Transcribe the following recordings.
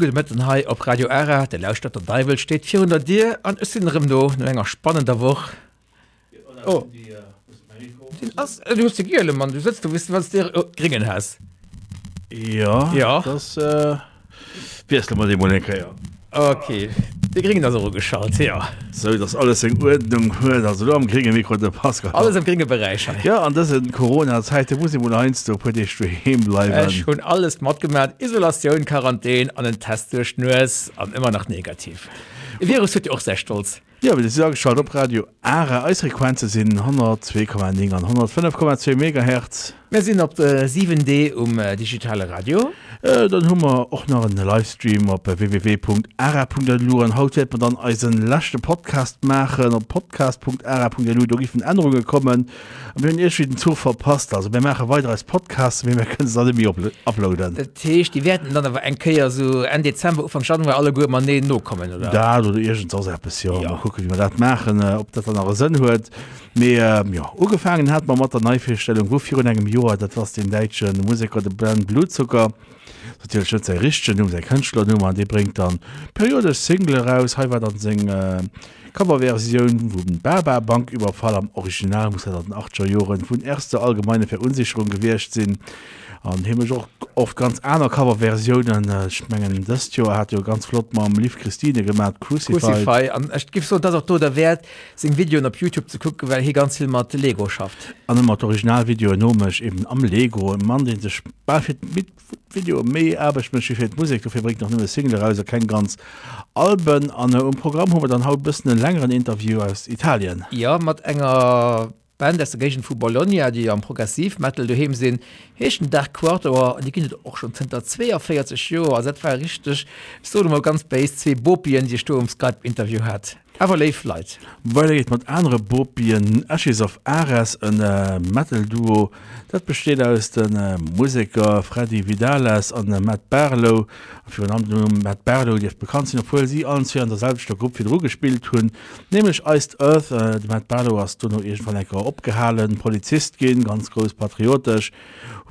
gut Mëtten hai op Radio Ärer, der Lausstatter Deivel steet 400 Dir an ëssinnrem do no enger spannender woch. Oh. Äh, du hast die Gierle, Mann, du sitzt, du wisst, was dir oh, geringen hast. Ja, ja. Das, äh, Wie mal die Monika, ja. Okay. Die geringen also geschaut ja. So das alles in Ordnung also du am kriegen Mikro der Pascal alles im geringe Bereich ja an das in Corona Zeit muss ich wohl einst du bleiben äh, schon alles matt gemerkt. Isolation Quarantän an den Test durchnös an immer noch negativ. Virus wird auch sehr stolz. Ja wie sage schalt op Radio Are Eisfrequenze sind 102,9 an 105,2 MHz wir sind op der 7D um äh, digitale Radio äh, dann hummer och noch einen Livestream op www.ara.lu an haut wird man dann als lachte Podcast machen op podcast.ara.lu da gifen Änderungen kommen und wenn ihr den zu verpasst also wir machen weiter als Podcast wir können alle mir uploaden Der Tisch die werden dann aber enkeier so en Dezember von schaden wir alle gut man ne no kommen oder da oder irgend so ja. Ja. gucken wie man dat machen äh, ob dat dann noch Sinn huet ähm, ja ugefangen hat man mat der Neufistellung wofür in engem Joer dat was den deitschen Musiker de Brand Blutzucker. Se richchten um se Könschlernummer die bringt dann periode Single raus he war dann se äh, Coverversion wo den Berber Bank überfall am Original muss er den 8 Joren vun erste allgemeine Verunsicherung gewircht sinn an himmel auch oft ganz aner Coverversionen äh, schmengen das Jo hat jo ganz flott ma am Lief Christine gemerk Crucify an Echt gif so dat auch do der Wert sing Video op Youtube zu gucken, well hi ganz viel mat Lego schafft. An dem mat Originalvideo nomisch eben am Lego im Mann den sech bafir mit Video méi erbeg fir Musik dufir bringt noch Single raus kein ganz Alben an um Programm hummer dann haut bis en längeren Interview aus Italien. Ja mat enger Band der Gegen vu Bologna, die am Progressivmetal duhem sinn hechen Dach Quarter die ginet och schon 142 Joer war richtig so ganz base C Bobien die Sturmskype Interview hat. Everlave Light. Weil geht mat andere Bobien. Ashes of Ares een äh, Metalduo, dat besteht aus den äh, Musiker Freddy Vidales an äh, Matt Barlow für Matt Barlow die bekannt sind obwohl sie an an derselbster Gruppe wie Dr gespielt hun nämlich Eist Earth äh, Matt Barlow hast du noch irgendwann lecker abgehalen Polizist gehen ganz groß patriotisch.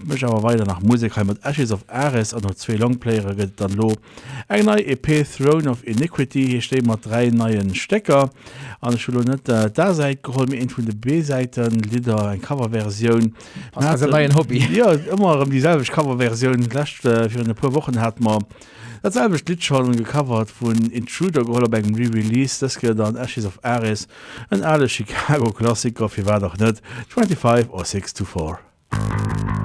Mech aber weiter nach Musik mit Ashes of Ares an zwei Longplayer dann lo. Eg EP Throne of Iniquity hier ste mat drei neuen Stecker. An Schul net äh, da seit gehol mir in vu de B-Seiten Lider en Coverversion. Hobby. Ja immer um dieselbe Coverversionlächt äh, für paar Wochen hat man dasselbe Schlitschalen gecovert vun Intruder Gobeim Re-Release. Das dann Ashes of Ares. En alle Chicago Klassiker fir war doch net 25 or 6 to 4.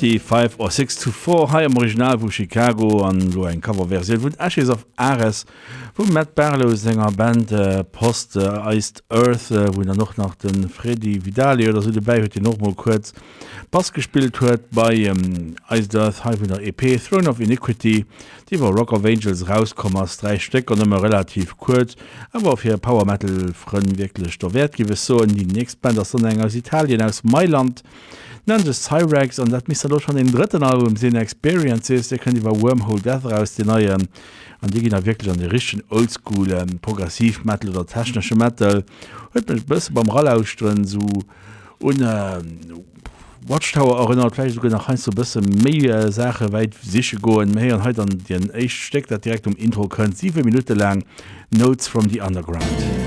45 or 6 to 4 ha am Original vu Chicago an lo en Coverversion vun Ashes of Ares vu Matt Barlow Sänger Band äh, Post äh, Eist Earth äh, wo er noch nach den Freddy Vidali oder so dabei huet noch mal kurz Bass gespielt huet bei ähm, Eist Earth der EP Throne of Iniquity die war Rock of Angels rauskommmers drei Steck und immer relativ kurz aber auf hier Power Metal frontnnen wirklich der Wert gewisse so in die nächst Band aus enger aus Italien aus Mailand. die Dann das Cyrex an dat mis doch schon den dritten Album sinn Experiences, der könnt iwwer Wormhole Death raus, die neuen. Und die gehen auch wirklich an de richchten oldschoolen, ähm, progressiv Metal oder technische Metal. huet mech bësse beim Rallausstrenn so un äh, Watchtower erinnertläich so noch ein bisschen mehr äh, méie Sache wäit siche goen méi an heit an den Eich steckt dat direkt um Intro können sieben Minuten lang Notes from the Underground.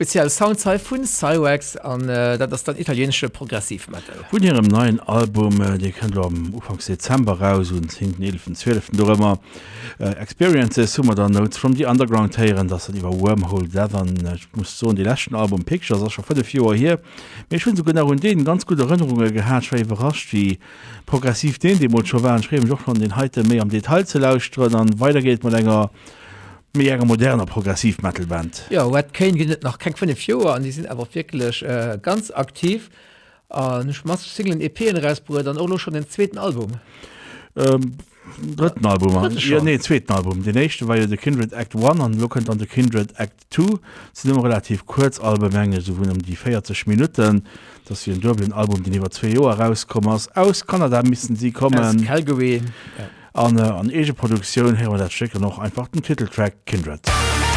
Speziell Soundzahl vun Cywax an äh, dat das dann italiensche Progressivmetal. Von ihrem neuen Album äh, die könnt am Ufang Dezember raus und 10. 11. 12. immer äh, Experiences summmer dann Notes from die Underground heieren, dass er lieber Wormhole dann äh, muss so die letzten Album Pictures schon vor vier hier mir schon so genau und denen ganz gute Erinnerungen gehabt schwer überrascht wie progressiv den die schon waren schreiben doch von den heute mehr am Detail zu lausren dann weitergeht man länger mé moderner Progressivmetalband. Ja wat kein ginnet nach kein vun Joer an die sind aber wirklich äh, ganz aktiv. Mass Single EP Reisbruder dann auch schon den zweiten Album. Ähm, dritten Album ja, nee, zweiten Album. Die nächste war ja the Kindred Act 1 an Look an the Kindred Act 2 sind immer relativ kurz Albumenge so um die 40 Minuten. Dass wir ein Dublin Album die über zwei Jahre rauskommen aus Kanada müssen sie kommen. Calgary ja an äh, an ege Produktionioun her dat Schicke noch einfach den Titeltrack Kindred. upon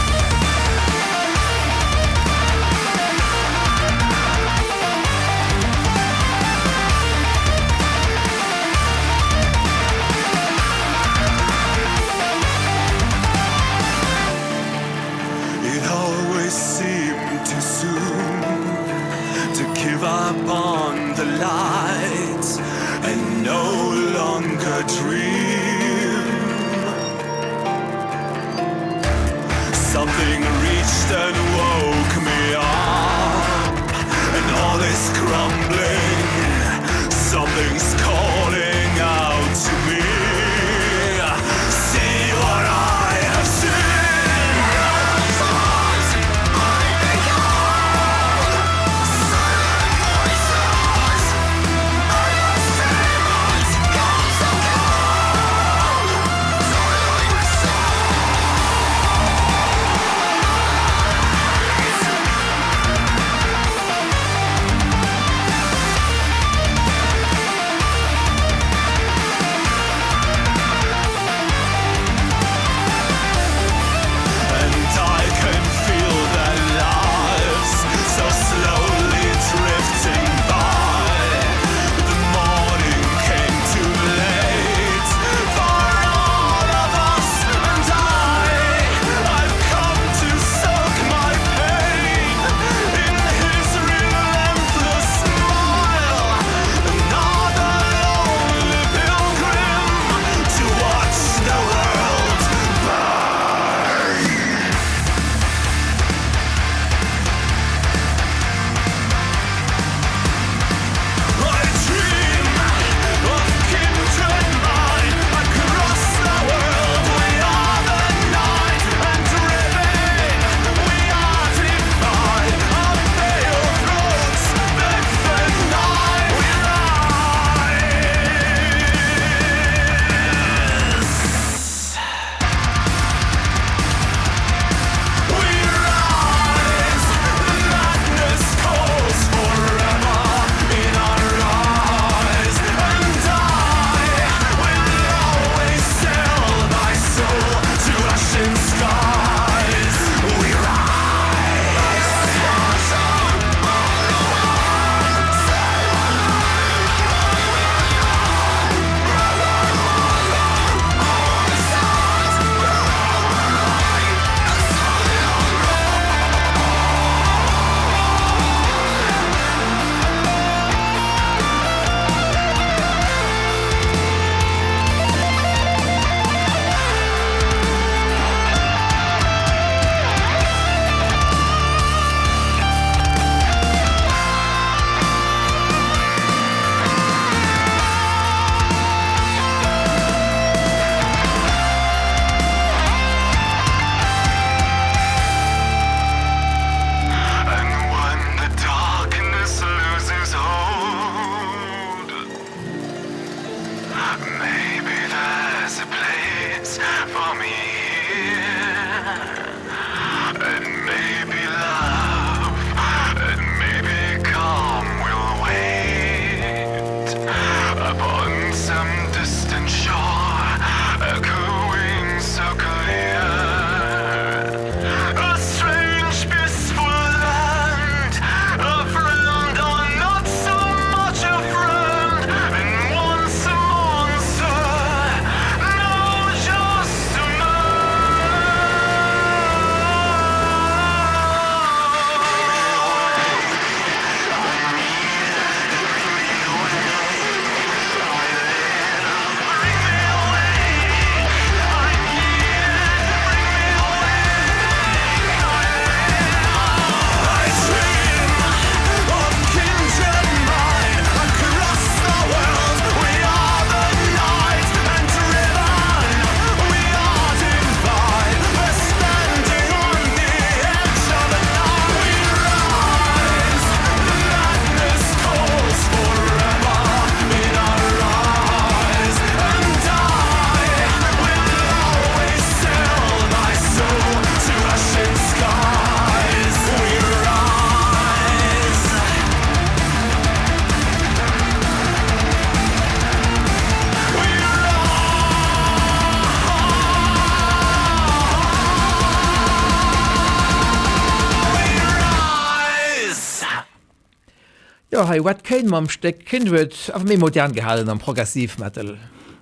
Hai wat kein mam Steck kind huet a mé modern gehalen am Progressivmetal.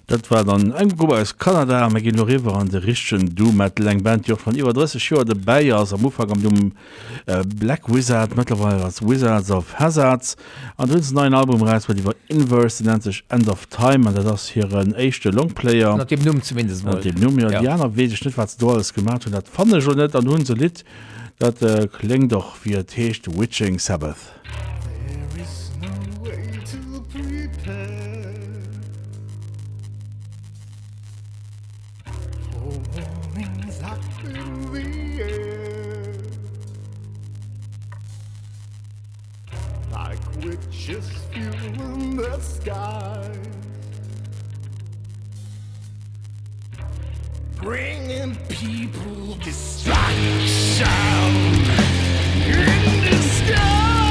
Dat war dann eng Gruppe aus Kanada am River an de richchten du mat leng Band Jo van iwwer dresse Schuer de Bayiers am Ufang am dum äh, Black Wizard Metalwe als Wizards of Hazards an hunn neuen Album reis wat iwwer inverse nenntech End of Time an dat ass hier een echte Longplayer dem Numm zumindest dem Numm ja. Janer wege net wat do alles gemacht hun dat fanne schon net an hun se lit dat äh, kling doch fir techt Witching Sabbath. Witches fueling the sky, bringing people destruction in disguise.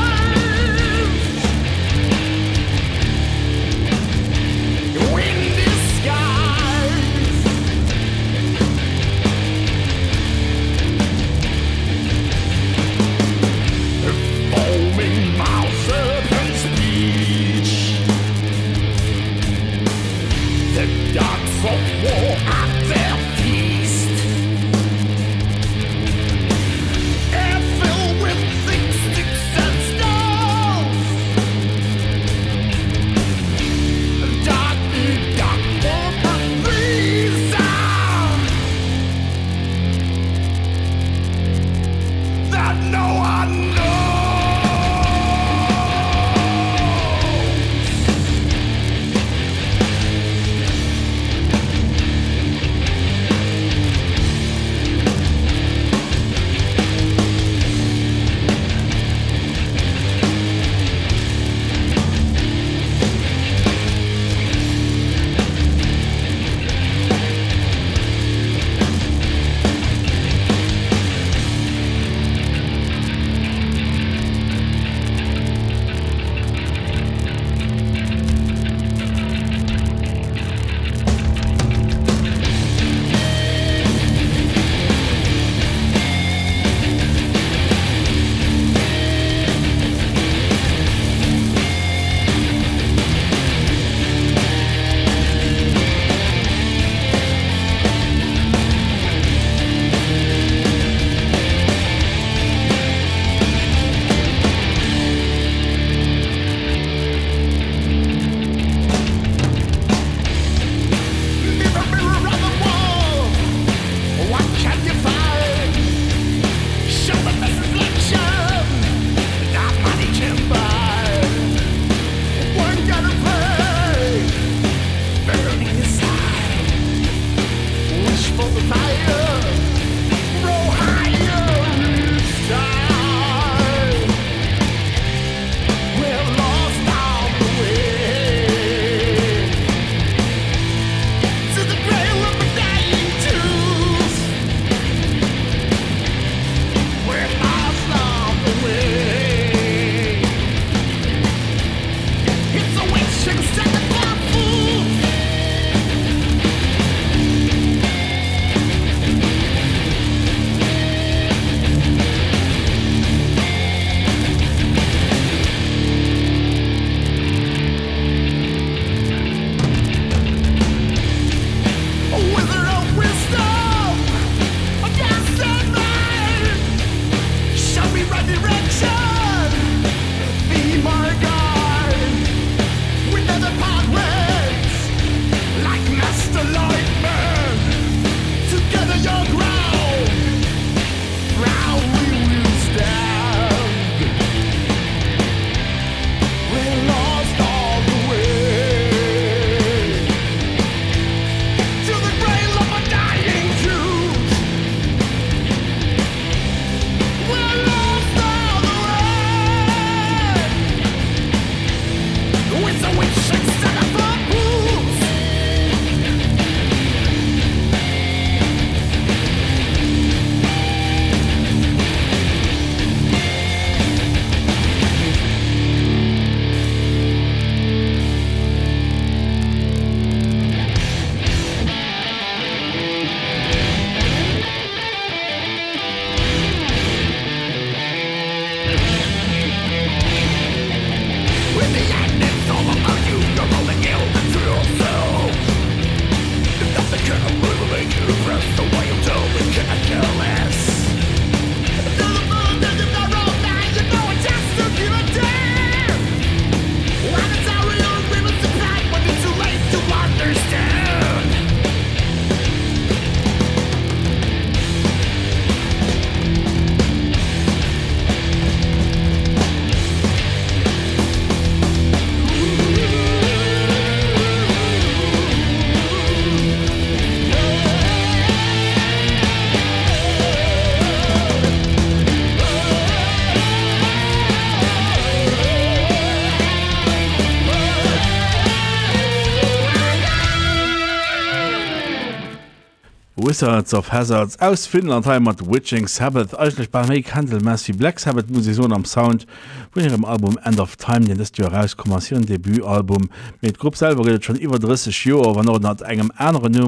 Wizards of Hazards aus Finnland heimat Witching Sabbath. Eigentlich bei Make Handelmass wie Black Sabbath Musion am Sound wo ihrem Album End of Time den ist herauskommmerieren Debütalbum. Mit Gruppe selber redet schon über 30 Jo wann noch hat engem anderen Nu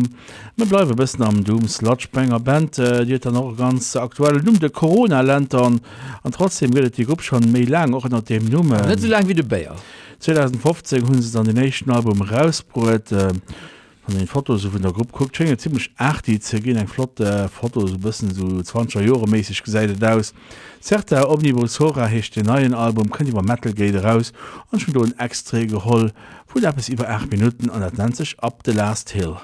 man bleibe bis am Dooms Lodgebanger Band äh, die dann noch ganz aktuelle Nu der Corona Ländern und trotzdem redet die Gruppe schon mehr lang auch nach dem Nummer nicht so lang wie de Bayer. 2015 hun sie dann den nächsten Album rausbrot äh, von den Fotos so von der Gruppe guckt schon ziemlich acht die zergehen ein flotte Foto so bisschen so 20 Jahre mäßig geseitet aus sagt der Omnibus Hora hecht den neuen Album könnt über Metalgate raus und schon ein extra geholl wo ab bis über acht Minuten und das nennt sich Up the Last Hill.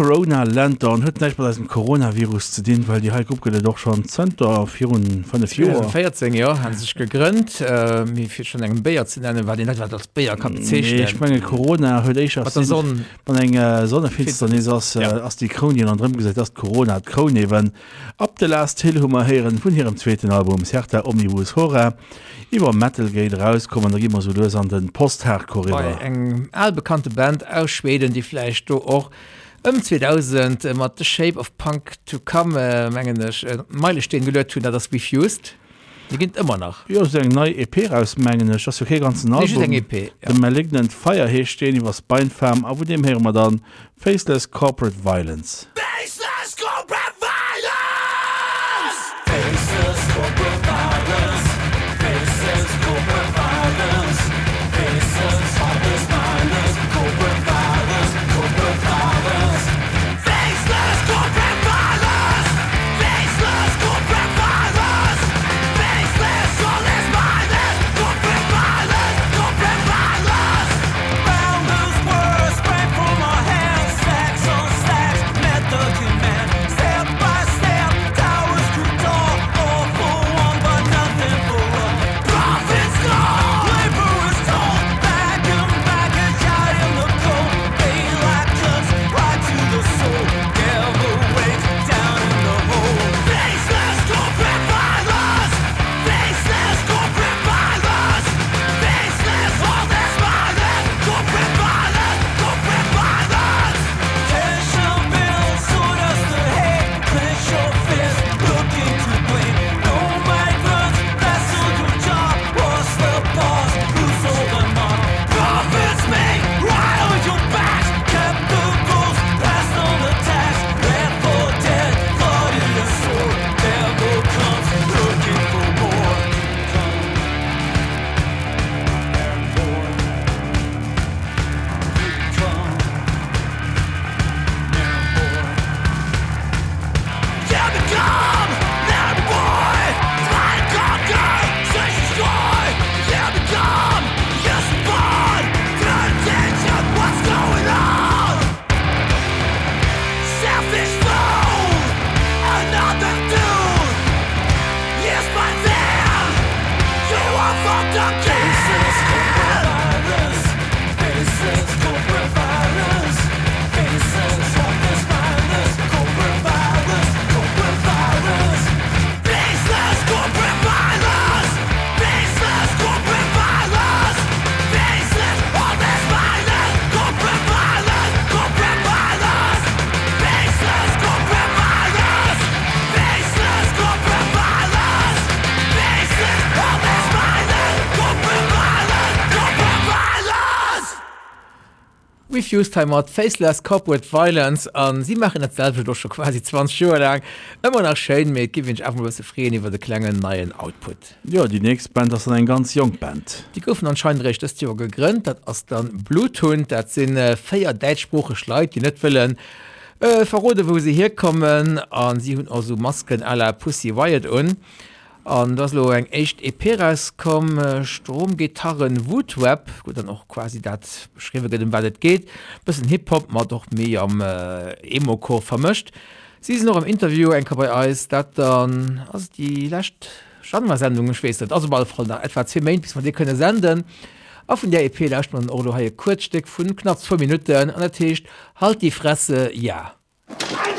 Corona Länder an huet net bei dem Coronavirus zu dienen, weil die Heilgruppe doch schon Center von der 14 ja, han sich gegrünnt. Äh, schon engem Bayier zu nennen, war den net als Bayier kann nee, ich mein, Corona hue ich äh, Sonnefinsternis ja. äh, ass die Kronien an drin gesagt dat Corona hat Kronewen ab de last Hillhummer heren vun ihrem zweiten Album Herter Omnibus Horror. Iwwer Metalgate rauskommen immer so an den Postherkorridor eng allbekannte Band aus Schweden die fleisch du auch Um 2000 äh, mat the Shape of Punk to come äh, mengench äh, Meile stehen gelert hun das refused. Die ginnt immer nach. Ja, seg nei EP ausmengen okay ganz nah EP. Ja. Den Feier hee stehen was Beinfam, a wo dem her man dann Faceless Corporate Violence. Faceless Corporate Confused Time hat Faceless Corporate Violence an sie machen dasselbe doch schon quasi 20 Jahre lang immer nach Schein mit gewinnt einfach Freen über den klengen neuen Output. Ja die nächste Band das ein ganz jung Band. Die Guffen anscheinend recht das Jahr gegründet hat aus dann Bluthund dat sind äh, feier Deutschspruche schleit die net willen. Äh, verrode wo sie herkommen an sie hun also Masken aller Pussy Wyatt un. Und an das lo eng echt Eperas kom äh, Stromgitarren Woodweb. Gut dann auch quasi dat beschriwe dem weil geht. Bis Hip-Hop mal doch mé am äh, Emokor vermischt sie sind noch im Interview en bei Eis dat dann also die lascht Sendung geschwestet also mal voll nach etwa 10 Minuten bis man die könne senden. Auf der EP lascht man oder ha kurzstück von knapp zwei Minuten an der Tisch halt die Fresse ja Ja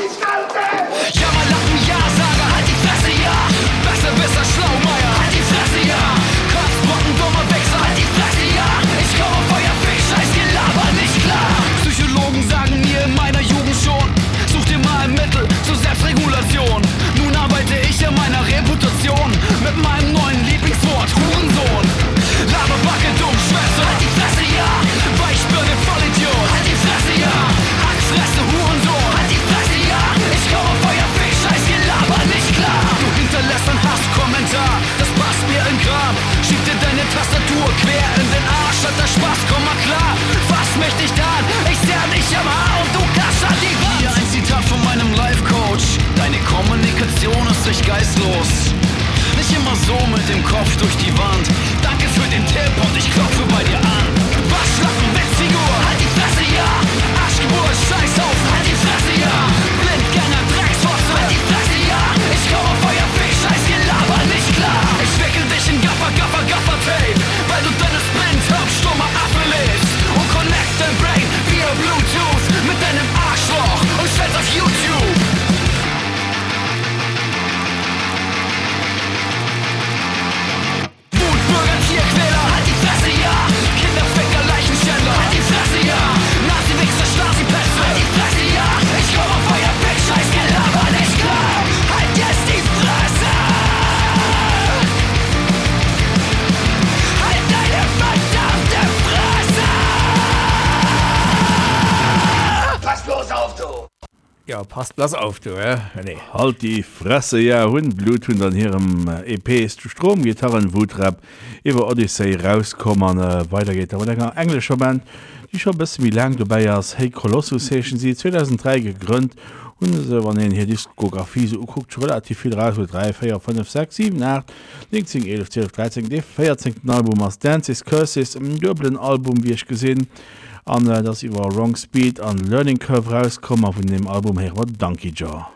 völlig geistlos. Nicht immer so mit dem Kopf durch die Wand. Danke für den Tipp und ich klopfe bei dir an. Passt blass auf du äh? nee. Halt die Fresse ja hun Blut hun an ihrem äh, EP zu Stromgitarren Wutrap iwwer Odyssey rauskommen äh, weitergeht aber ennger englischer Band die schon bis wie lang dabei als Hey Colossus Session sie 2003 gegrünnt und se wann den hier Diskografie so guckt schon relativ viel raus mit 3 4 5 6 7 8 19 11 12 13 de 14. Album als Dances Curses im Dublin Album wie ich gesehen an äh, das iwwer Wrong Speed an Learning Curve rauskommen von dem Album her war Donkey Jaw.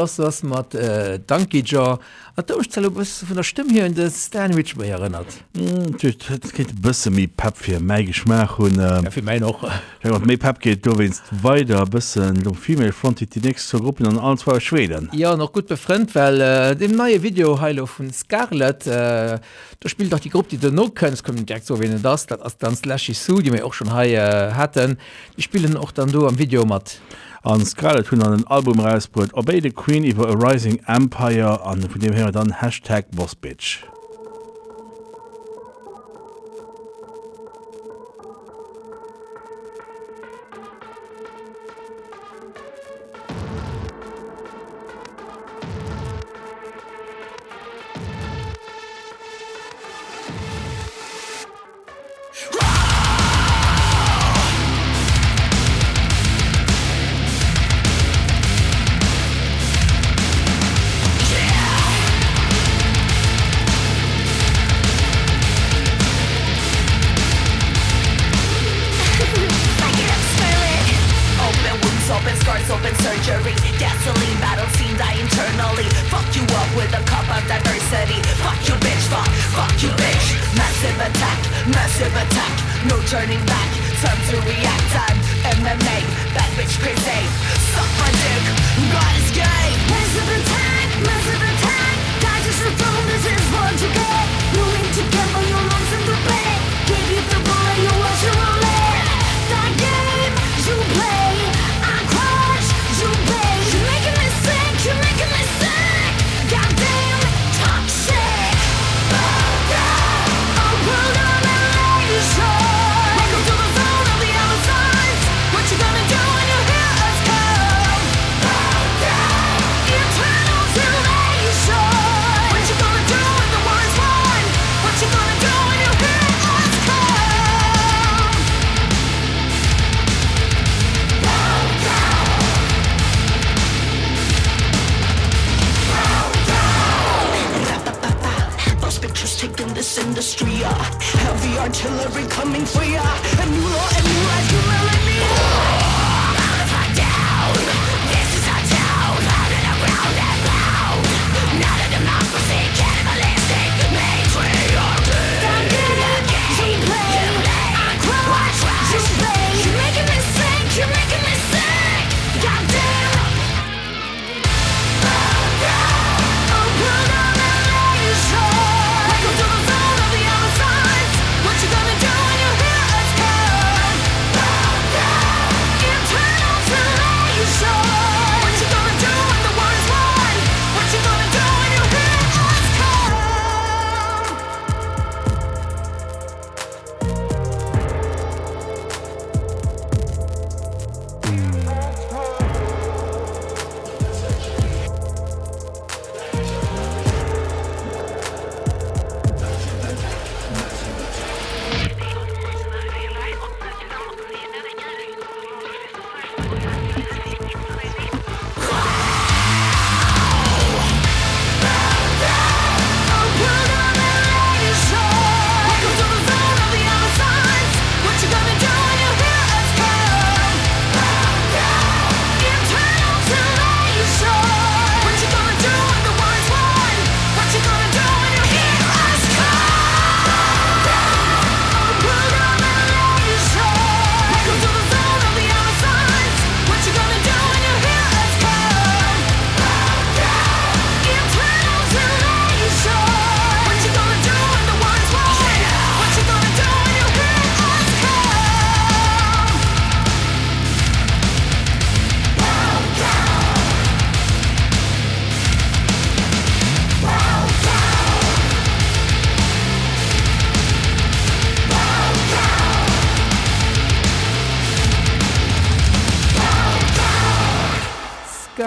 Colossus mat äh, Danky Jo bis von der Stimme hier in das Stanwich mir erinnert. Geht bësse mi pap fir méi Geschmach hun für mich noch méi pap geht du winst weiter bisssen lo female front die nächste zur Gruppen an allen zwei Schweden. Ja noch gut befreund weil äh, dem neue Video Heilo von Scarlett äh, da spielt doch die Gruppe die du no kennst kommen direkt so wenn das dat as dann Slashy Su die mir auch schon he äh, hatten die spielen auch dann du am Video mat an Scarlett hunn an den Album reisbrut Obey the Queen iwwer a Rising Empire an vun dem her dann Hashtag Bossbitch.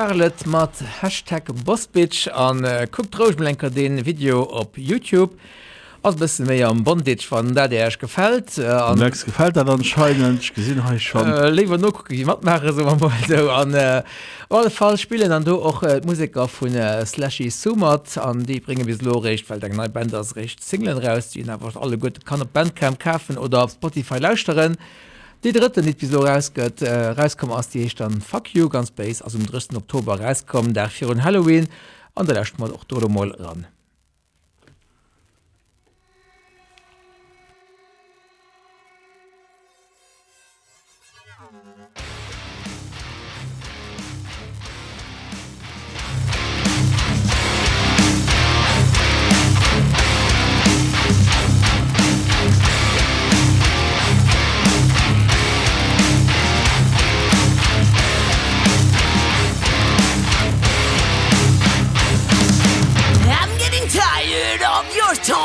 Charlotte mat Hashtag Bosbitch an äh, Kuckdrouchblenker den Video op Youtube. Ass bis méi am Bondage van der der derch gefällt an äh, gefällt dat anscheinend gesinn ha schon. Äh, lewer no mat mache so so an äh, alle Fall spielen an du och äh, Musiker vun äh, Slashy Summert an die bringe bis lorecht weil der Banders recht Singlen raus die einfach alle gut kann op Bandcamp kaufen oder auf Spotify lauschteren. Die dritte nicht wieso rausgött äh, rauskommen aus die ich dann fuck you ganz base aus dem 3. Oktober rauskommen der für Halloween an der erstmal auch Dodomol ran.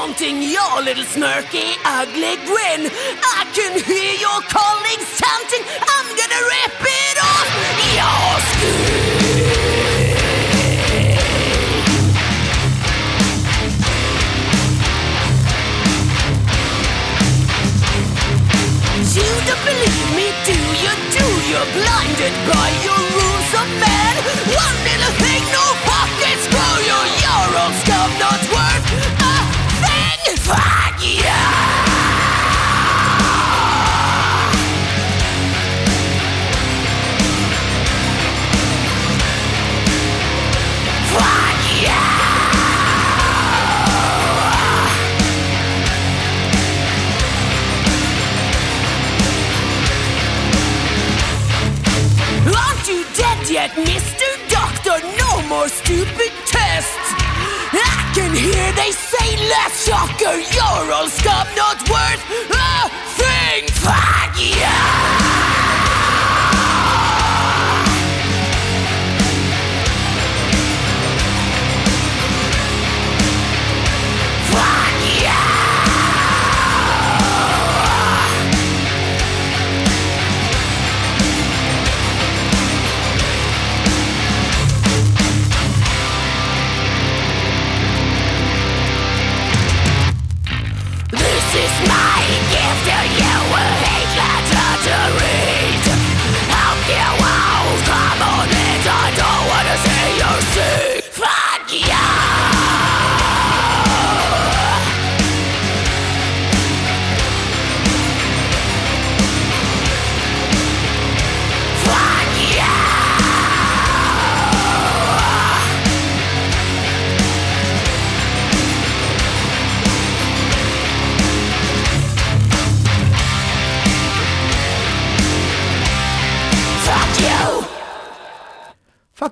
Taunting, your little smirky, ugly grin. I can hear your colleagues chanting, I'm gonna rip it off your skin.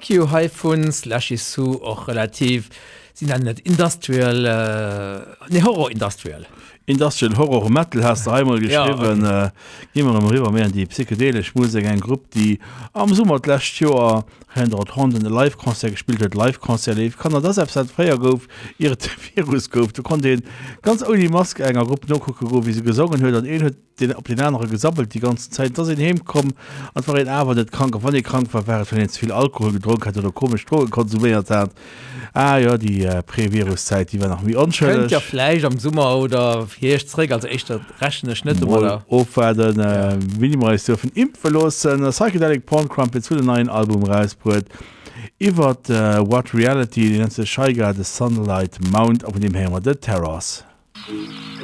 Vun slash is so och relativ sind an net industriell äh, ne horror industriell. Industrial Horror Metal hast du einmal geschrieben ja, okay. äh, am River mehr die psychedelisch Musik ein Gruppe die am Summer last Jahr 100 Hand in Livekonzert gespielt hat Livekonzert lief kann er das seit freier gouf ihre Virus gouf. Du kon den ganz ohne Maske enger Gruppe no gucken wie sie gesungen hue an hue den op den anderen gesammelt die ganze Zeit dass in hemkom an war den arbeitet krank wann die krank war wäre wenn jetzt viel Alkohol getrunken hat oder komisch Drogen konsumiert hat. Ah ja die äh, Präviruszeit die war noch wie Könnt anschön ja Fleisch am Summer oder hirrä als echt rechne Schnitt oder opwerden äh, minimal dürfen impfelossen psychedelic Porn Crumpet zu den neuen Album huet iwwer uh, what reality den ze Scheiger de Sunlight Mount op dem Hämer de Terras. Mm -hmm.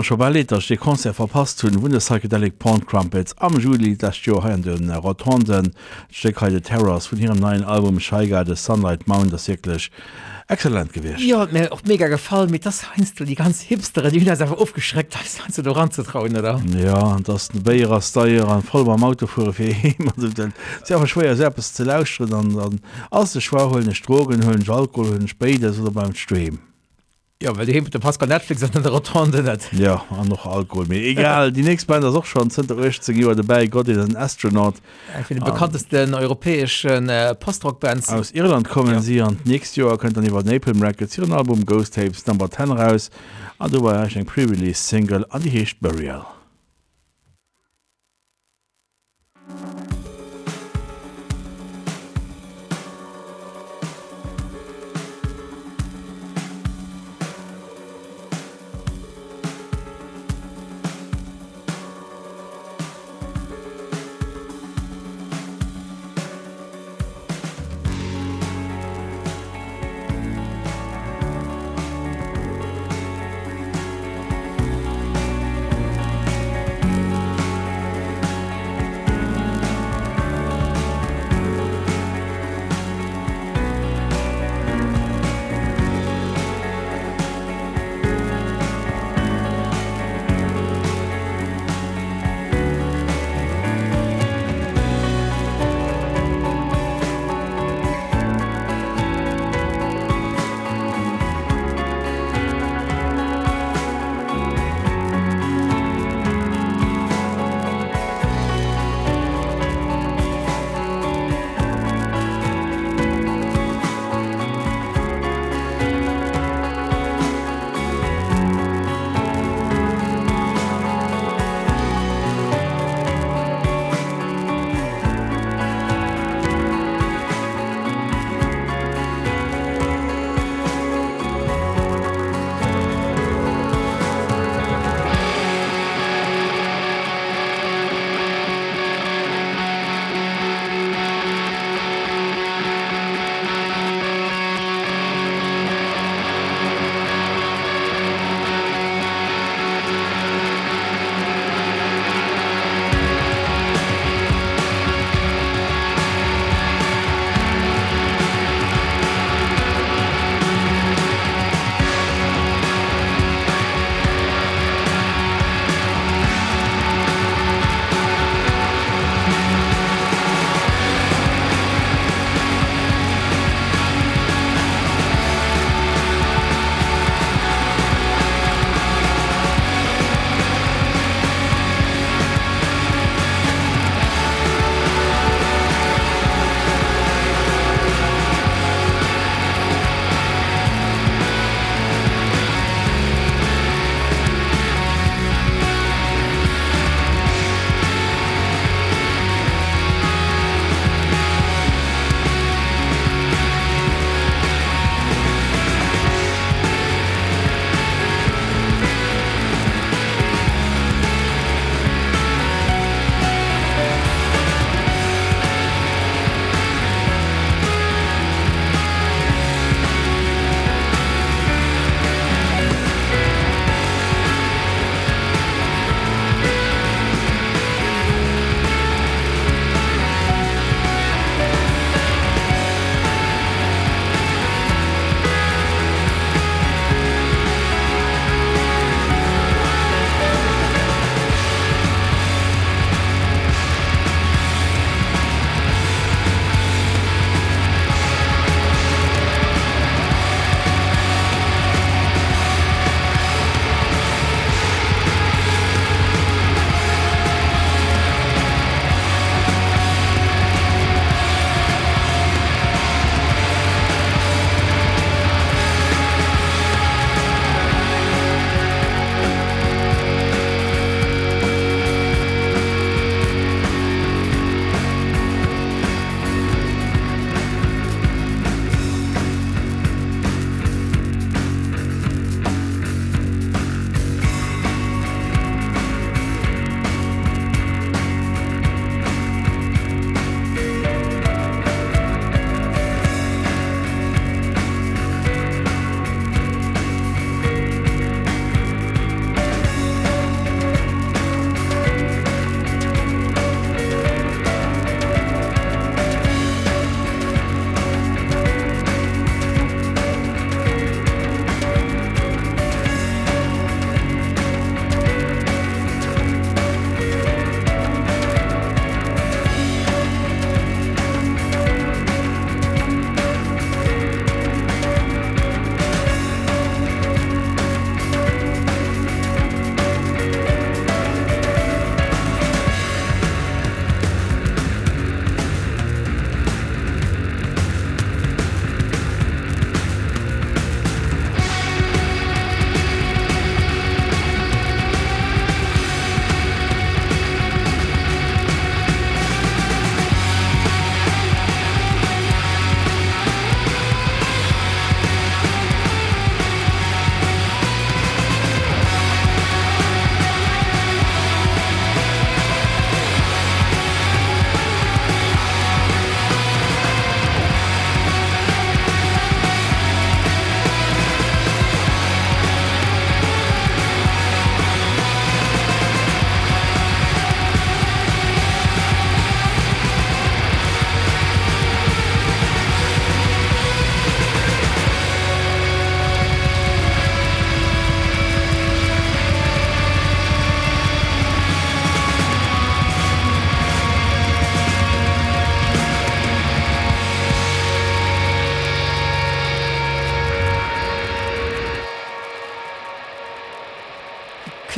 Man schon bei Leter de Konzer verpasst hunn wunde Psychedelic Porn Crumpets. Am Juli das Jo ha den Rotonden Steckheide Terrors vun ihrem neuen Album Scheiger de Sunlight Mount das wirklich exzellent gewesen. Ja, hat mir auch mega gefallen mit das heinst du die ganz hipstere die einfach aufgeschreckt hast kannst du da ranzutrauen oder? Ja das Bayer Steier an voll beim Auto vor sehr schwer selbst ze lauschen. An an aus de schwaholen Strogen hunn Alkohol hunn Spede oder beim Stream. Ja weil die der Pascal Netflix an der Rotonde net Ja an noch Alkohol mir egal die nächste Band auch schon sind Joer dabei Gott ist ein Astronaut. Den bekanntesten europäischen äh, Postrockbands. Aus Irland kommen ja. sie an nächstes Jahr könnt dann über Napalm Records ihren Album Ghost Tapes Number 10 raus. An du war ein Pre-Release Single an die Hecht Burial.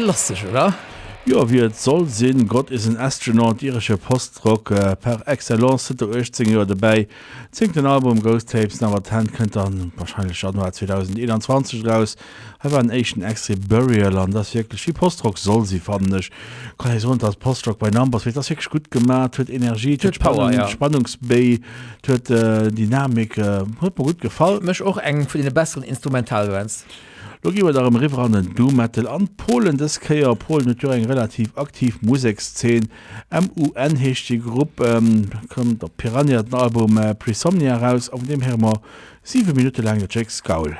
Klassisch oder? Ja wie et soll sinn Gott is een Astronaut irische Postrock äh, per Excellence der 18 Joer dabei. Zing den Album Ghost Tapes nawer Hand könnt an wahrscheinlich Januar 2021 raus. War ein Asian Extra Burial an das wirklich Postrock soll sie fandech kann ich so das Postrock bei Numbers. Das wirklich gut gemacht huet Energie Power, ja. Spannungsbei huet äh, Dynamik äh, hat mir gut gefallen. Mech auch eng für den besseren Instrumentalbands. Logiwer darum Riveranen du Metal. An Polen des Käier Polen natürlich eng relativ aktiv Musikszen MUN hecht die Gruppe ähm, kommt der Piranha den Album äh, Prisomnia raus. Auf dem Hermer 7 Minuten lang der Jack Scowl.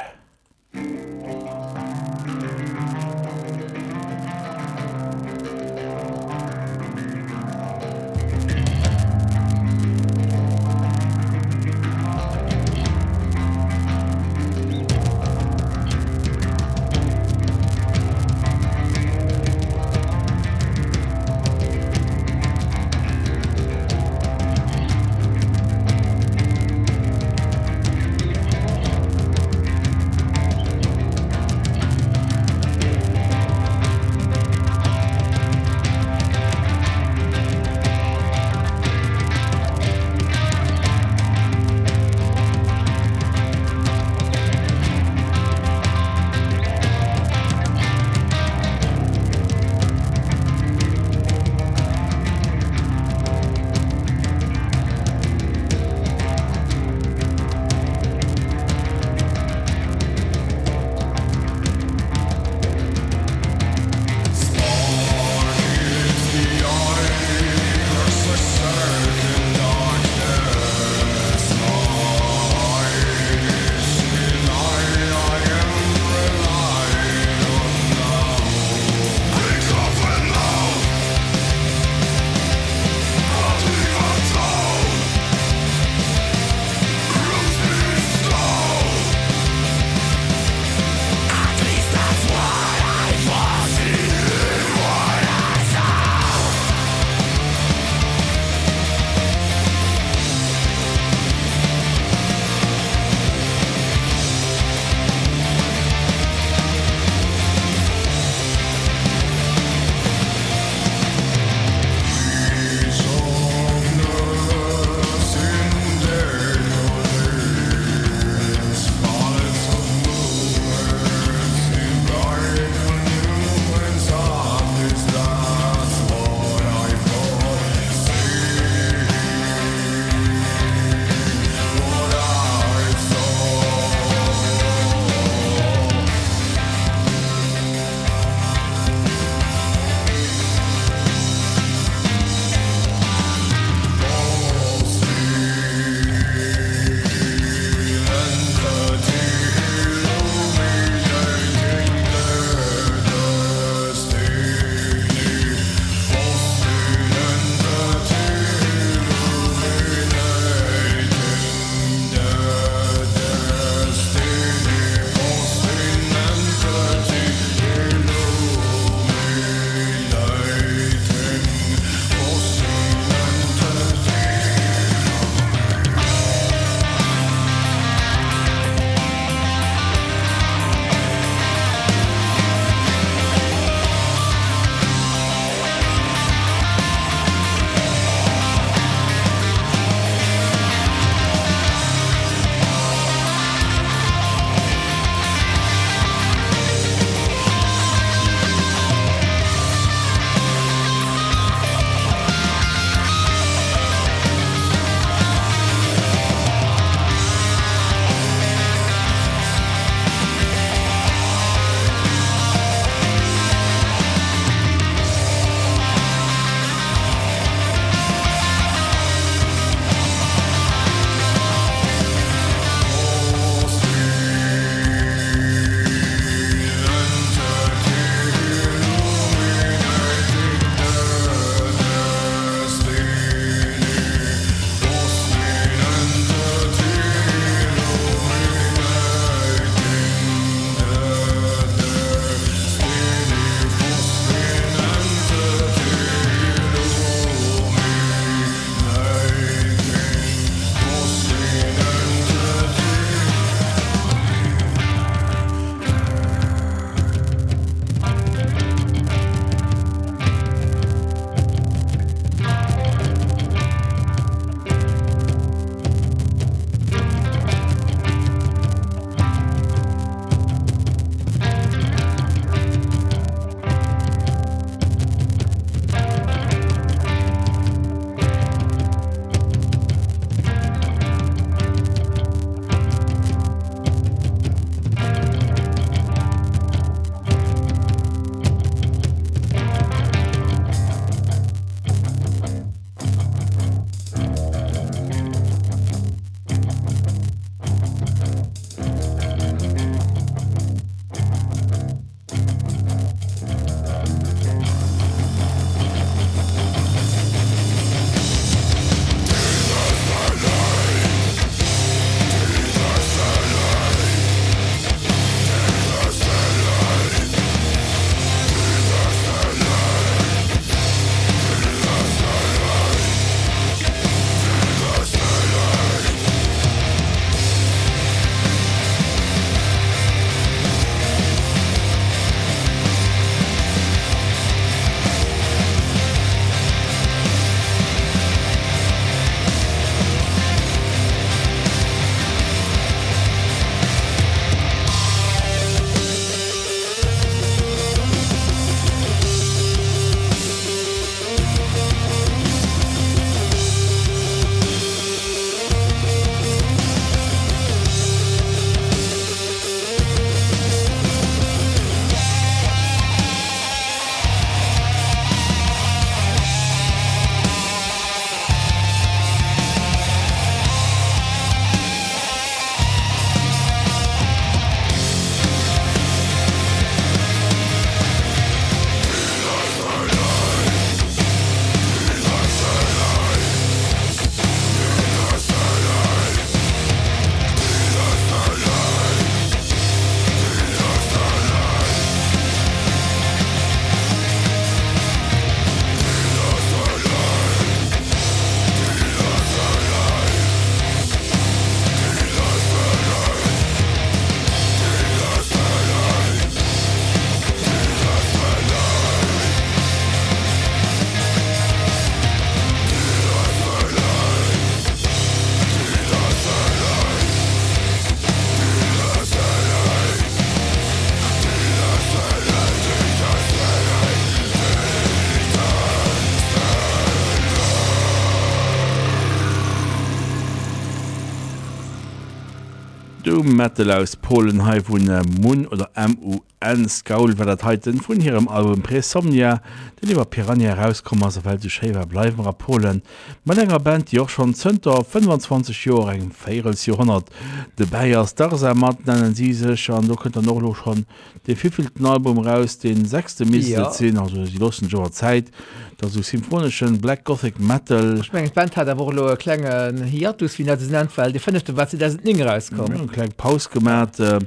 Doom Metal aus Polen ha vun Mun oder MUN Skaul wer dat heiten vun hirem Album Presomnia den iwwer Piranha herauskommer sowel du Schewer bleiwen a Polen. Man enger Band Joch schon Zter 25 Jo eng Fes Jahrhundert de Bayiers Dar mat nennen sie sech an du könnt noch loch schon de vivilten Album raus den 6. Mill Ja. also die lossen Joer Zeit dat so symphonischen Black Gothic Metal Ich mein, Band hat wo lo klengen Hiatus wie Fall die fünfte wat sie nie rauskommen Ja, klein Paus gemerk äh,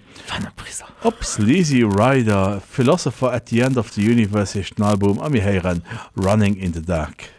Ops Lazy Rider Philosopher at the end of the Universe ist ein Album am mir Running in the Dark.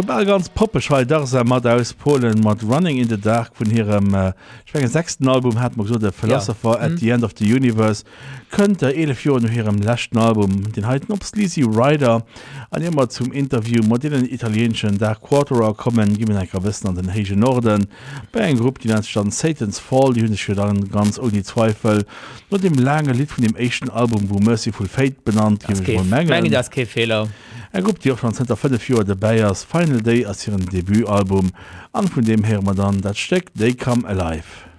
Vorbei ganz poppeschrei da mat aus Polen mat running in the dark von ihrem äh, ich mein, sechsten Album hat man so der Philosopher ja. at Mhm. the end of the universe könnte 11 Jo nach ihrem letzten Album den halten op Sleazy Rider an immer zum Interview mod den italienschen der Quarterer kommen gi ein wissen an den hege Norden bei en Gruppe die nennt stand Satans Fall die hun dann ganz ohne Zweifel nur dem lange Lied von dem echten Album wo Mercyful Fate benannt. Mengen, das kein Fehler Er guckt Dir schon Center Fälle de Bayiers Final Day as ihren Debütalbum an vun dem her man dann dat steckt They come alive.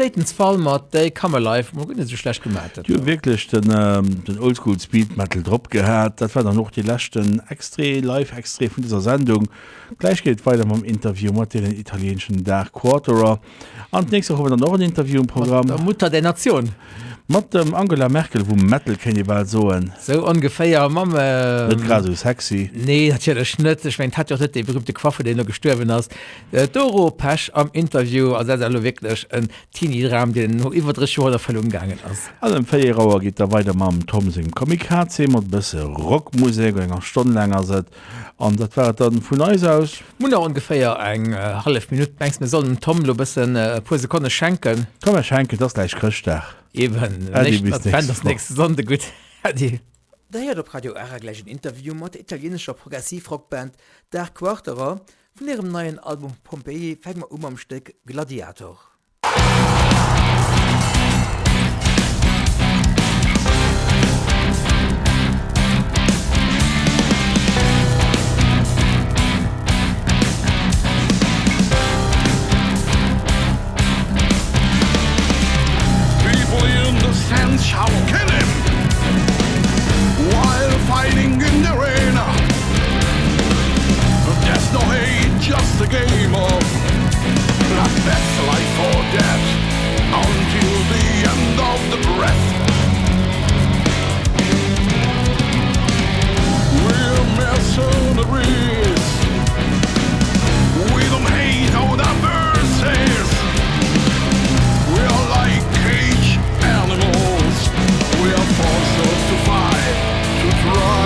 Satans Fall mat déi Kammer live mo so schlecht gemerkt. Du wirklich den, ähm, den Oldschool Speed Metal Drop gehört dat war dann noch die lechten extre live extre von dieser Sendung gleich geht weiter am Interview mit den italienischen Dark Quarterer an nächste Woche dann noch ein Interview im Programm Der Mutter der Nation. Mit dem ähm, Angela Merkel wo Metal kann ich mal So ein. So ungefähr Mamme ähm, Nicht gerade so sexy. Nee hat ja der Schnët ich mein, hat ja de berühmte Quaffe den noch gestorben ist. Äh, Doro Pesch am Interview also das ist wirklich ein en Tiniram den drei Jahre verloren gegangen ist. Also im Féierauer geht da weiter mit dem mam Tomsing Comic HC ein bisschen Rockmusik wenn er stundenlänger se Und das war dann von uns aus. Munner ungefähr eng äh, Minute. Minuten engs mir sollen Tom noch ein bisschen äh, paar Sekunden schenken. Komm wir schenken, das gleich kriegst du eben nicht, bis fand das nächste Sonde gut Adi. Daher op Radio Ärer gleich ein Interview mat der italienischer Progressivrockband der Quarterer von ihrem neuen Album Pompeii fängt man um am Stück Gladiator. People I'll kill him while fighting in the arena. There's no hate, just a game of not best life or death until the end of the breath. We're mercenaries.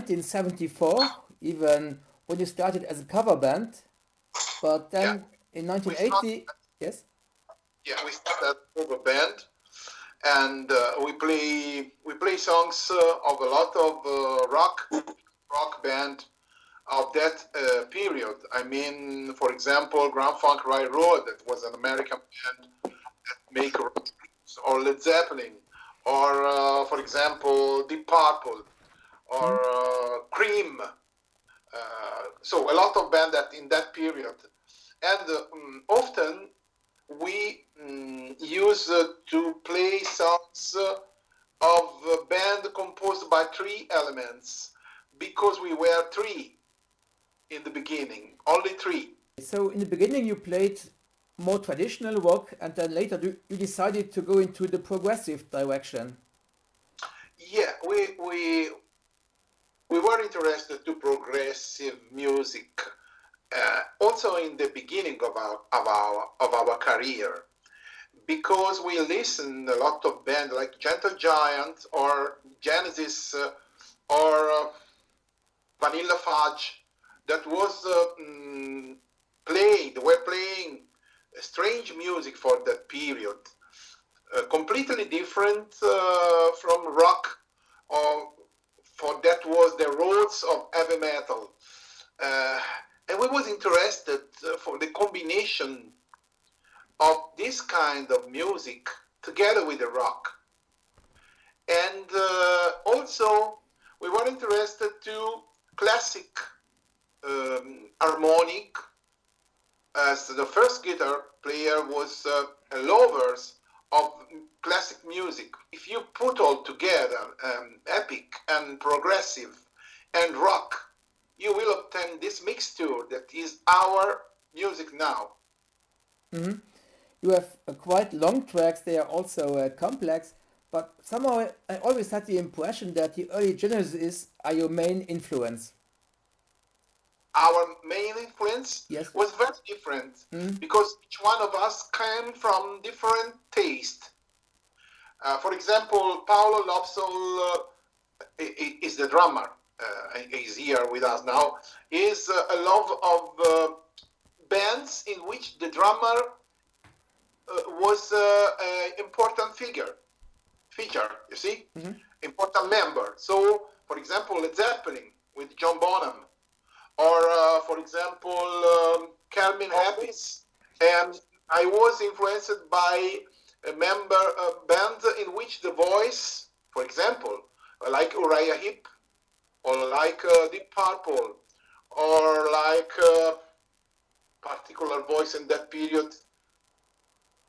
1974, even when you started as a cover band. But then in 1980, yes, yeah, we started with a cover band, and uh, we play we play songs uh, of a lot of uh, rock rock band of that uh, period. I mean, for example, Grand Funk Railroad, that was an American band that make rock, or Led Zeppelin, or uh, for example, Deep Purple, or uh, Cream. Uh, so a lot of band that in that period, and um, often we um, use uh, to play songs uh, of a band composed by three elements because we were three in the beginning, only three. so in the beginning you played more traditional rock, and then later you, you decided to go into the progressive direction. Yeah, we we we were interested to progressive music uh, also in the beginning of our of our of our career because we listened a lot of bands like Gentle Giant or Genesis uh, or uh, Vanilla Fudge that was mm, played were playing strange music for that period uh, completely different uh, from rock or for that was the roots of heavy metal. Uh, and we was interested uh, for the combination of this kind of music together with the rock. And uh, also we were interested to classic um, harmonic as the first guitar player was uh, a lovers of classic music. If you put all together um, epic and progressive and rock, you will obtain this mixture that is our music now. You have uh, quite long tracks, they are also uh, complex, but somehow I always had the impression that the early Genesis are your main influence. Our main influence Yes. was very different because each one of us came from different taste. Uh, for example, Paolo Lopsol uh, is the drummer. Uh, he's here with us now. Is uh, a love of uh, bands in which the drummer uh, was uh, an important figure, feature. You see, important member. So, for example, Led Zeppelin with John Bonham, or uh, for example, um, Carmine Appice. And I was influenced by a member uh, band in which the voice, for example, like Uriah Heep, or like uh, Deep Purple, or like uh, particular voice in that period.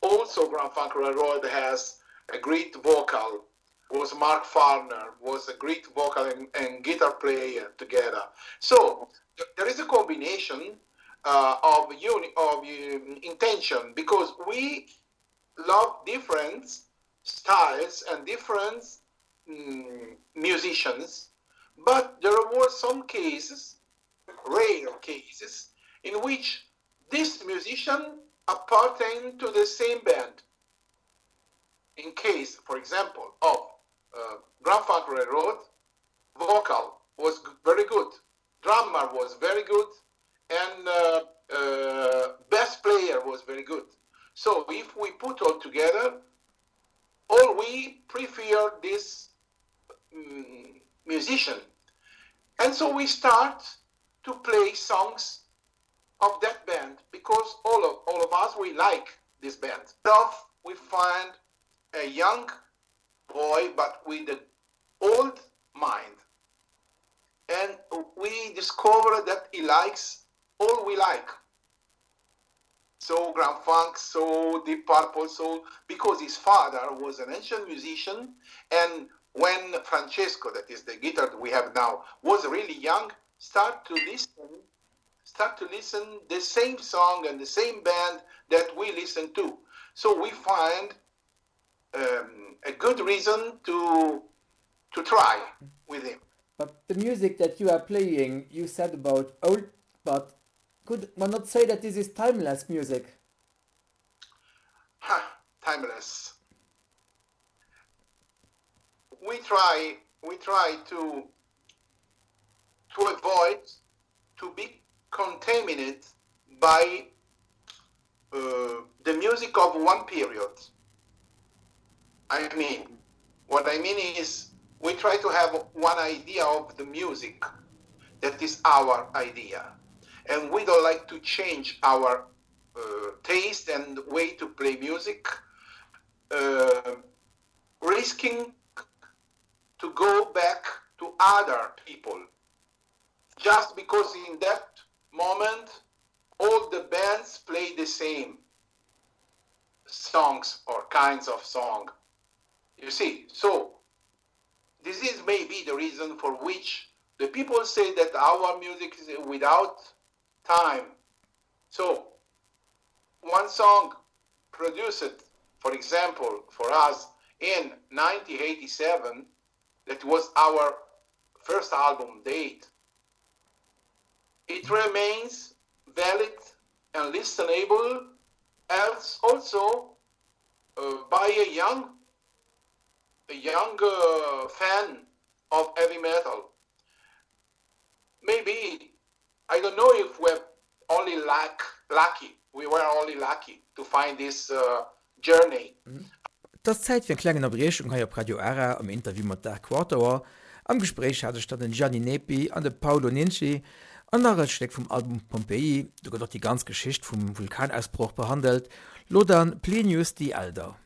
Also, Grand Funk Railroad has a great vocal. Was Mark Farner was a great vocal and, and guitar player together. So th- there is a combination uh, of uni- of um, intention because we love different styles and different mm, musicians, but there were some cases, rare cases, in which this musician appertain to the same band. In case, for example, of uh, Grand Funk Railroad, vocal was very good, drummer was very good, and uh, uh, player was very good. So if we put all together, all we prefer this mm, musician. And so we start to play songs of that band because all of all of us we like this band. Love we find a young boy but with the old mind. And we discover that he likes all we like. So Grand Funk, so Deep Purple, so because his father was an ancient musician, and when Francesco, that is the guitar that we have now, was really young, start to listen, start to listen the same song and the same band that we listen to. So we find um, a good reason to to try with him. But the music that you are playing, you said about old, but could one not say that this is timeless music? Ha, timeless. We try we try to to avoid to be contaminated by uh, the music of one period. I mean, what I mean is we try to have one idea of the music that is our idea. And we don't like to change our uh, taste and way to play music, uh, risking to go back to other people. Just because in that moment, all the bands play the same songs or kinds of song. You see, so this is maybe the reason for which the people say that our music is without time. So one song produced, for example, for us in 1987, that was our first album date. It remains valid and listenable as also uh, by a young a young fan of heavy metal. Maybe I don't know if we're only lack lucky. We were only lucky to find this uh, journey. Das Zeit fir klengen Erbrechung ha op Radio Ara am Interview mat der Quarter. Am Gespräch hatte statt den Gianni Nepi an de Paulo Ninci, anderer Steck vom Album Pompeii, got doch die ganz Geschicht vom Vulkanausbruch behandelt, Lodern Plinius die Alder.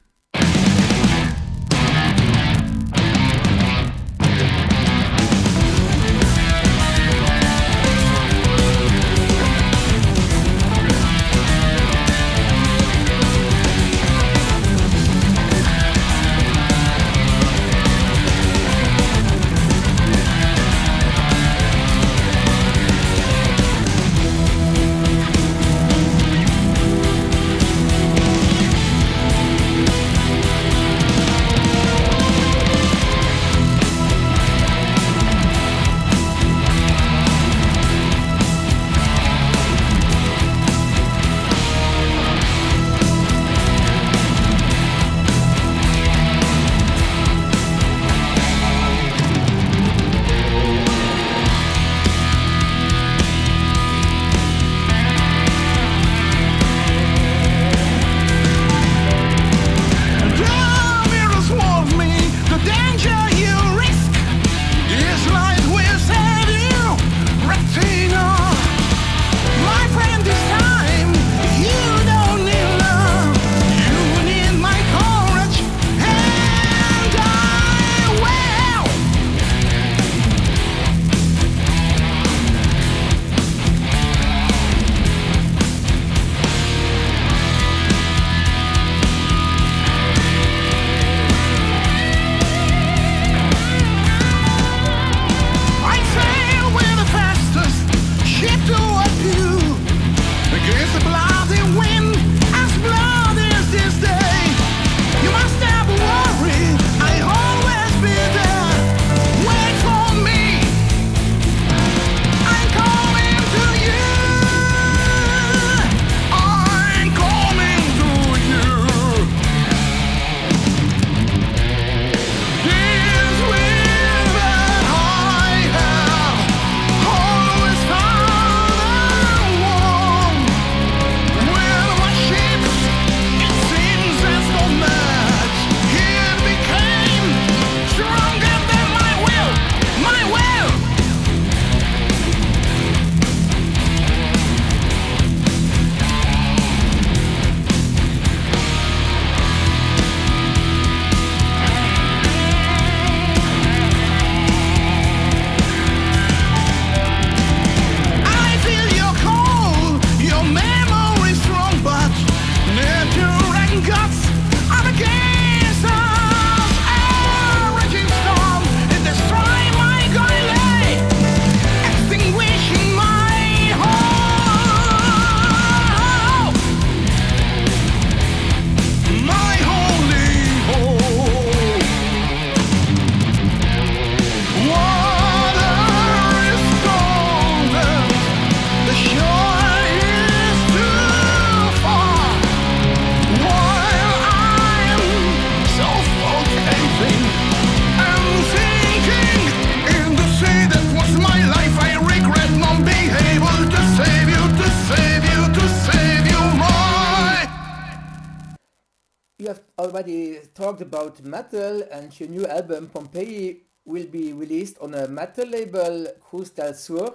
Metal and your new album Pompei will be released on a metal label Cruz del Sur.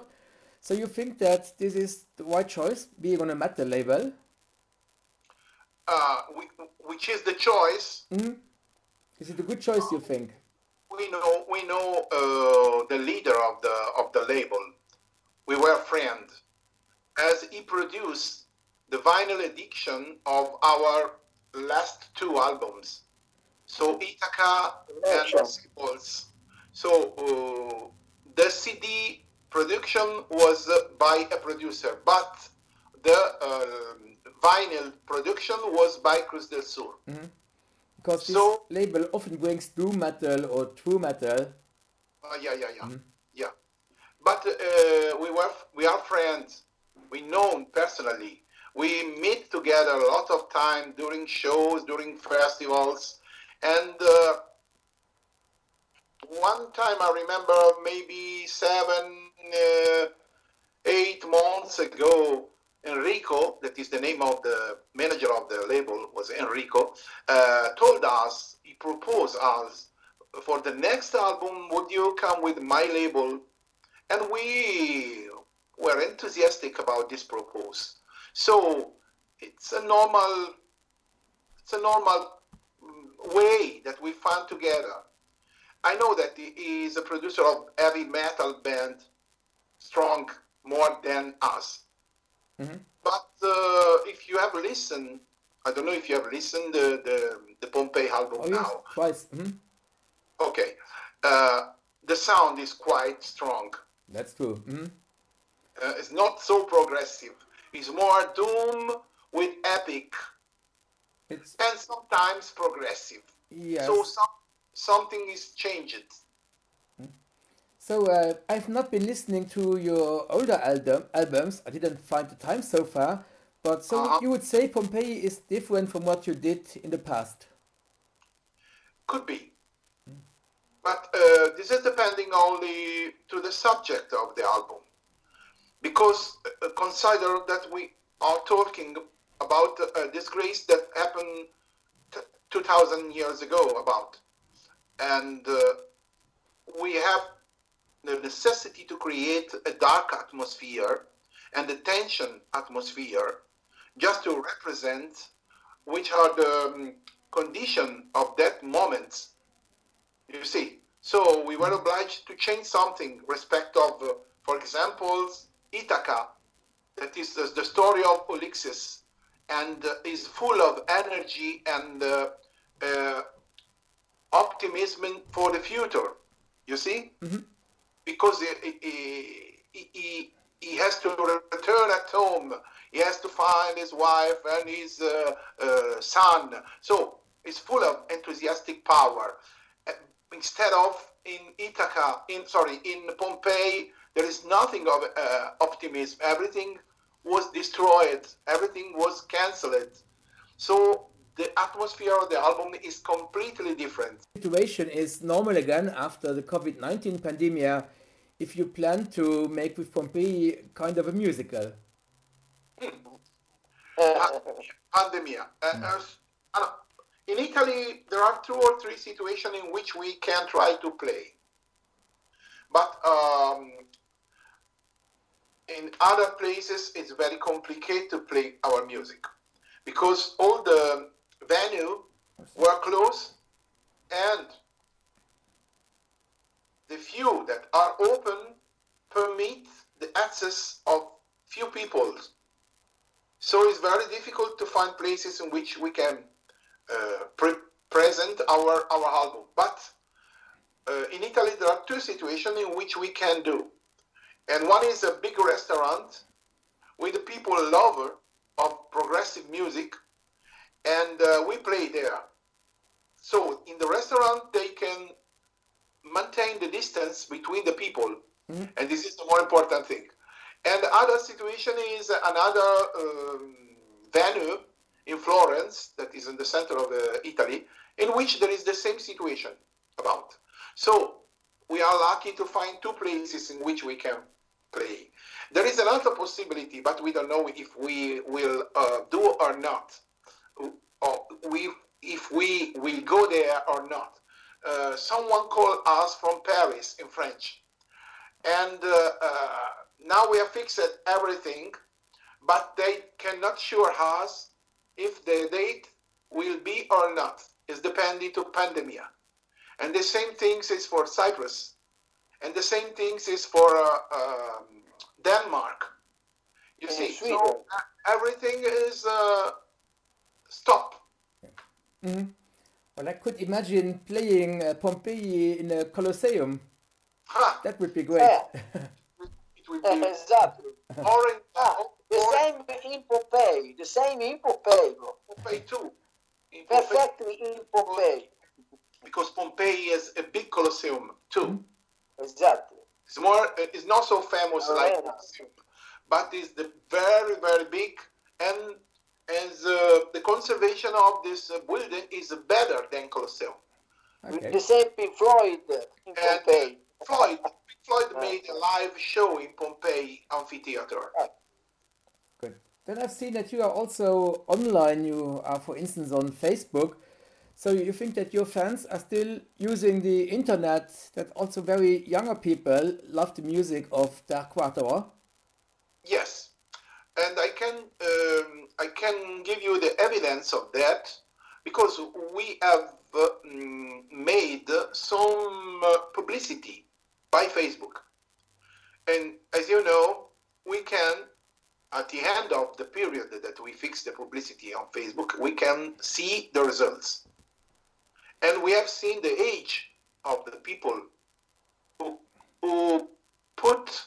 So you think that this is the right choice, being on a metal label? Uh, we, which is the choice. Is it a good choice, you think? We know we know uh, the leader of the of the label. We were friends, as he produced the vinyl edition of our last two albums. So Ithaca and Symbols. So uh, the CD production was uh, by a producer, but the uh, vinyl production was by Cruz del Sur. Because this So- label often brings doom metal or true metal. Uh, yeah, yeah, yeah, yeah. But uh, we were we are friends. We know personally. We meet together a lot of time during shows, during festivals, and uh, one time I remember maybe seven, uh, eight months ago. Enrico, that is the name of the manager of the label, was Enrico, uh, told us, he proposed us for the next album, would you come with my label? And we were enthusiastic about this proposal. So it's a normal, it's a normal way that we found together. I know that he is a producer of heavy metal band, strong more than us. But uh, if you have listened, I don't know if you have listened the the, the Pompei album Oh, yes, now. twice. Mhm. Okay, uh, the sound is quite strong. That's true. Mhm. Uh, it's not so progressive. It's more doom with epic It's and sometimes progressive. yes. So some, something is changed. So uh, I've not been listening to your older album albums. I didn't find the time so far. But so Uh-huh. you would say Pompeii is different from what you did in the past. Could be. But uh, this is depending only to the subject of the album. Because uh, consider that we are talking about a disgrace that happened t- 2000 years ago about. And uh, we have the necessity to create a dark atmosphere and a tension atmosphere just to represent which are the um, condition of that moment. You see? So we were obliged to change something respect of uh, for example ithaca that is the, the story of Ulysses and uh, is full of energy and uh, uh, optimism for the future you see because he, he, he, he, has to return at home. He has to find his wife and his uh, uh, son. So it's full of enthusiastic power. Uh, Instead of in Ithaca, in sorry, in Pompeii, there is nothing of uh, optimism. Everything was destroyed. Everything was cancelled. So the atmosphere of the album is completely different. The Situation is normal again after the COVID-19 pandemic. If you plan to make with Pompeii kind of a musical. pandemia. Uh, as- I in Italy, there are two or three situations in which we can try to play. But um, in other places, it's very complicated to play our music because all the venue were closed and the few that are open permit the access of few people so it's very difficult to find places in which we can uh, pre- present our, our album. But uh, in Italy, there are two situations in which we can do. And one is a big restaurant with the people lover of progressive music, and uh, we play there. So in the restaurant, they can maintain the distance between the people, and this is the more important thing. And the other situation is another um, venue in Florence, that is in the center of uh, Italy, in which there is the same situation about. So we are lucky to find two places in which we can play. There is another possibility, but we don't know if we will uh, do or not. Uh, we if we will go there or not. Uh, someone called us from Paris in French, and uh, uh, now we have fixed everything, but they cannot sure us if the date will be or not. It's depending to pandemia, and the same things is for Cyprus, and the same things is for uh, um, Denmark. You And see, Sweden. so uh, everything is uh, stop. Well, I could imagine playing uh, Pompeii in a Colosseum. Ha! That would be great. Yeah. It will be Exactly. or in, Ah, the or same in Pompeii. The same in Pompeii. Pompeii too. In Pompeii, Perfectly in Pompeii. Because Pompeii is a big Colosseum too. Exactly. It's more. It's not so famous Oh, like. Colosseum, but it's the very very big and as uh, the conservation of this uh, building is better than Colosseum. Okay. the same Pink Floyd in And Pompeii. Floyd, Floyd made a live show in Pompeii amphitheater. Good. Then I've seen that you are also online. You are, for instance, on Facebook. So you think that your fans are still using the internet? That also very younger people love the music of Dark Quarterer. Yes, and I can um, I can give you the evidence of that because we have uh, mm, made some uh, publicity by Facebook, and as you know, we can at the end of the period that we fix the publicity on Facebook, we can see the results, and we have seen the age of the people who, who put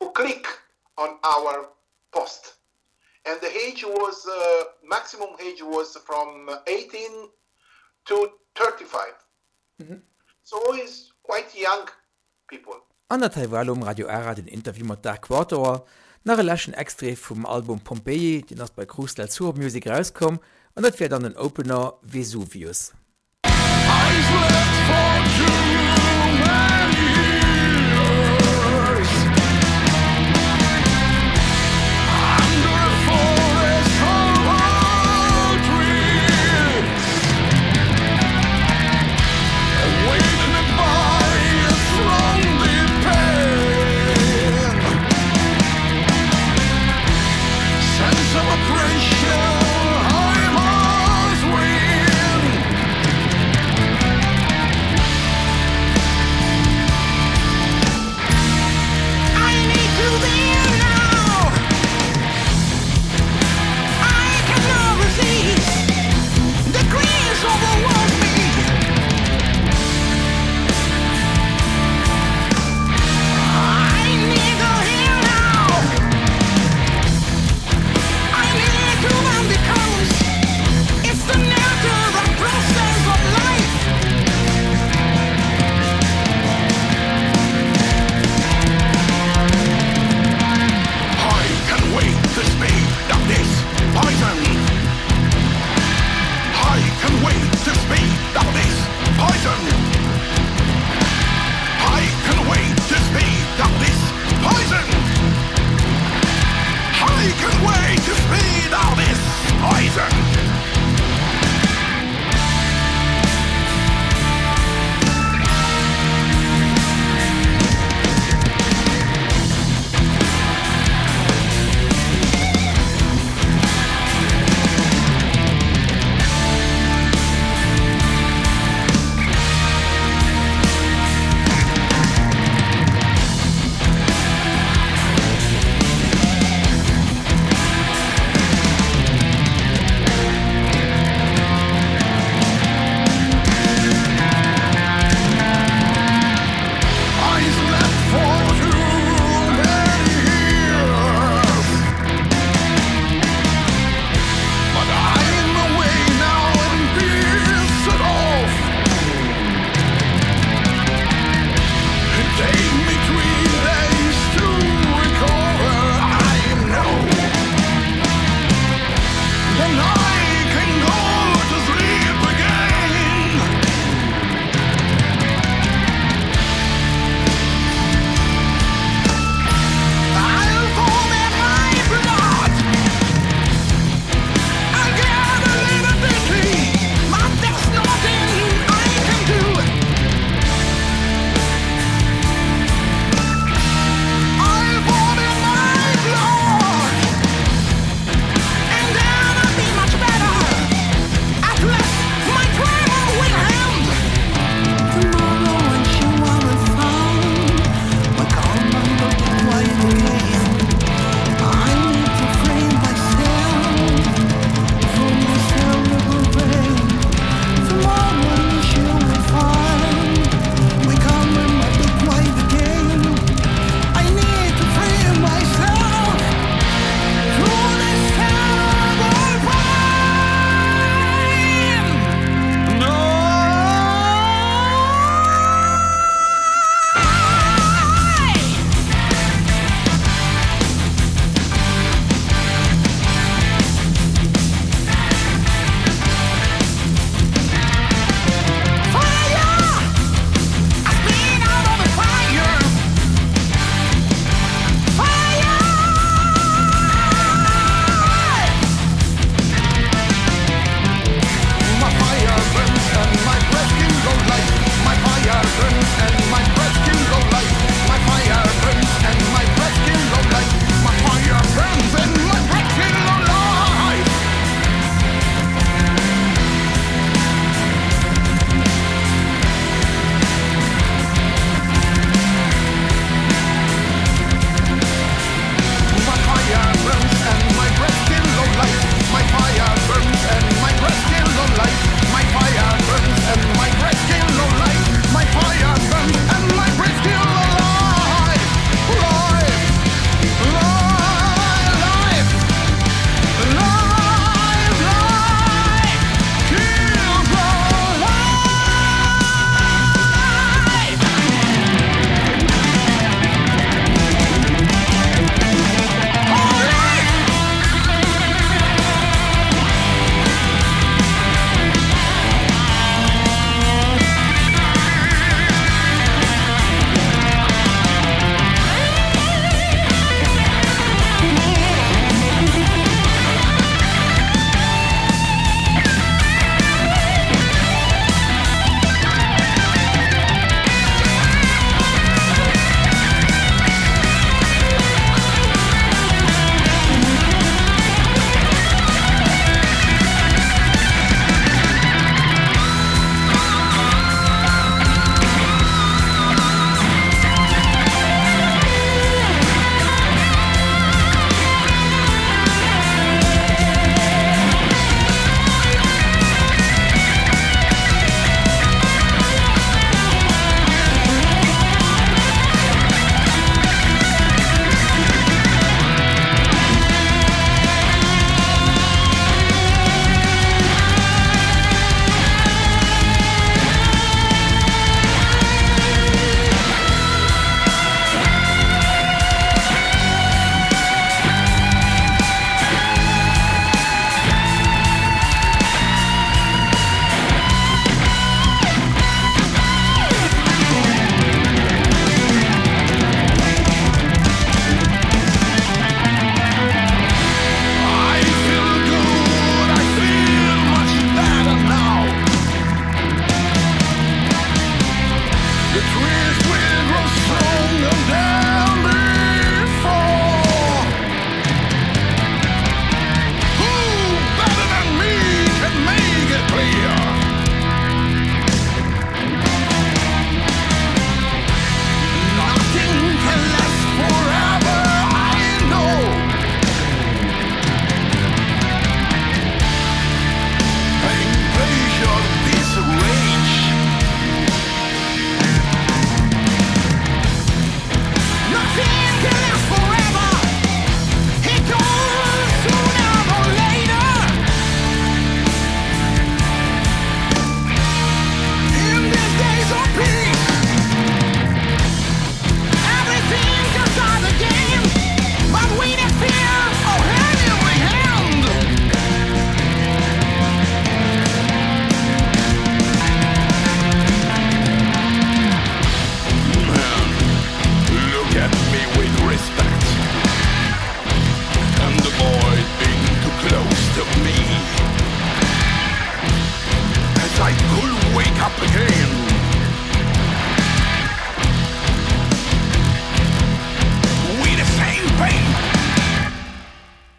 who click on our post. And the age was uh, maximum age was from 18 to 35 so it's quite young people. An der um Radio Ara den Interview mat Dark Quarterer nach lachen Extre vum Album Pompei, den ass bei Cruz del Sur Music rauskom, an dat fir dann den Opener Vesuvius.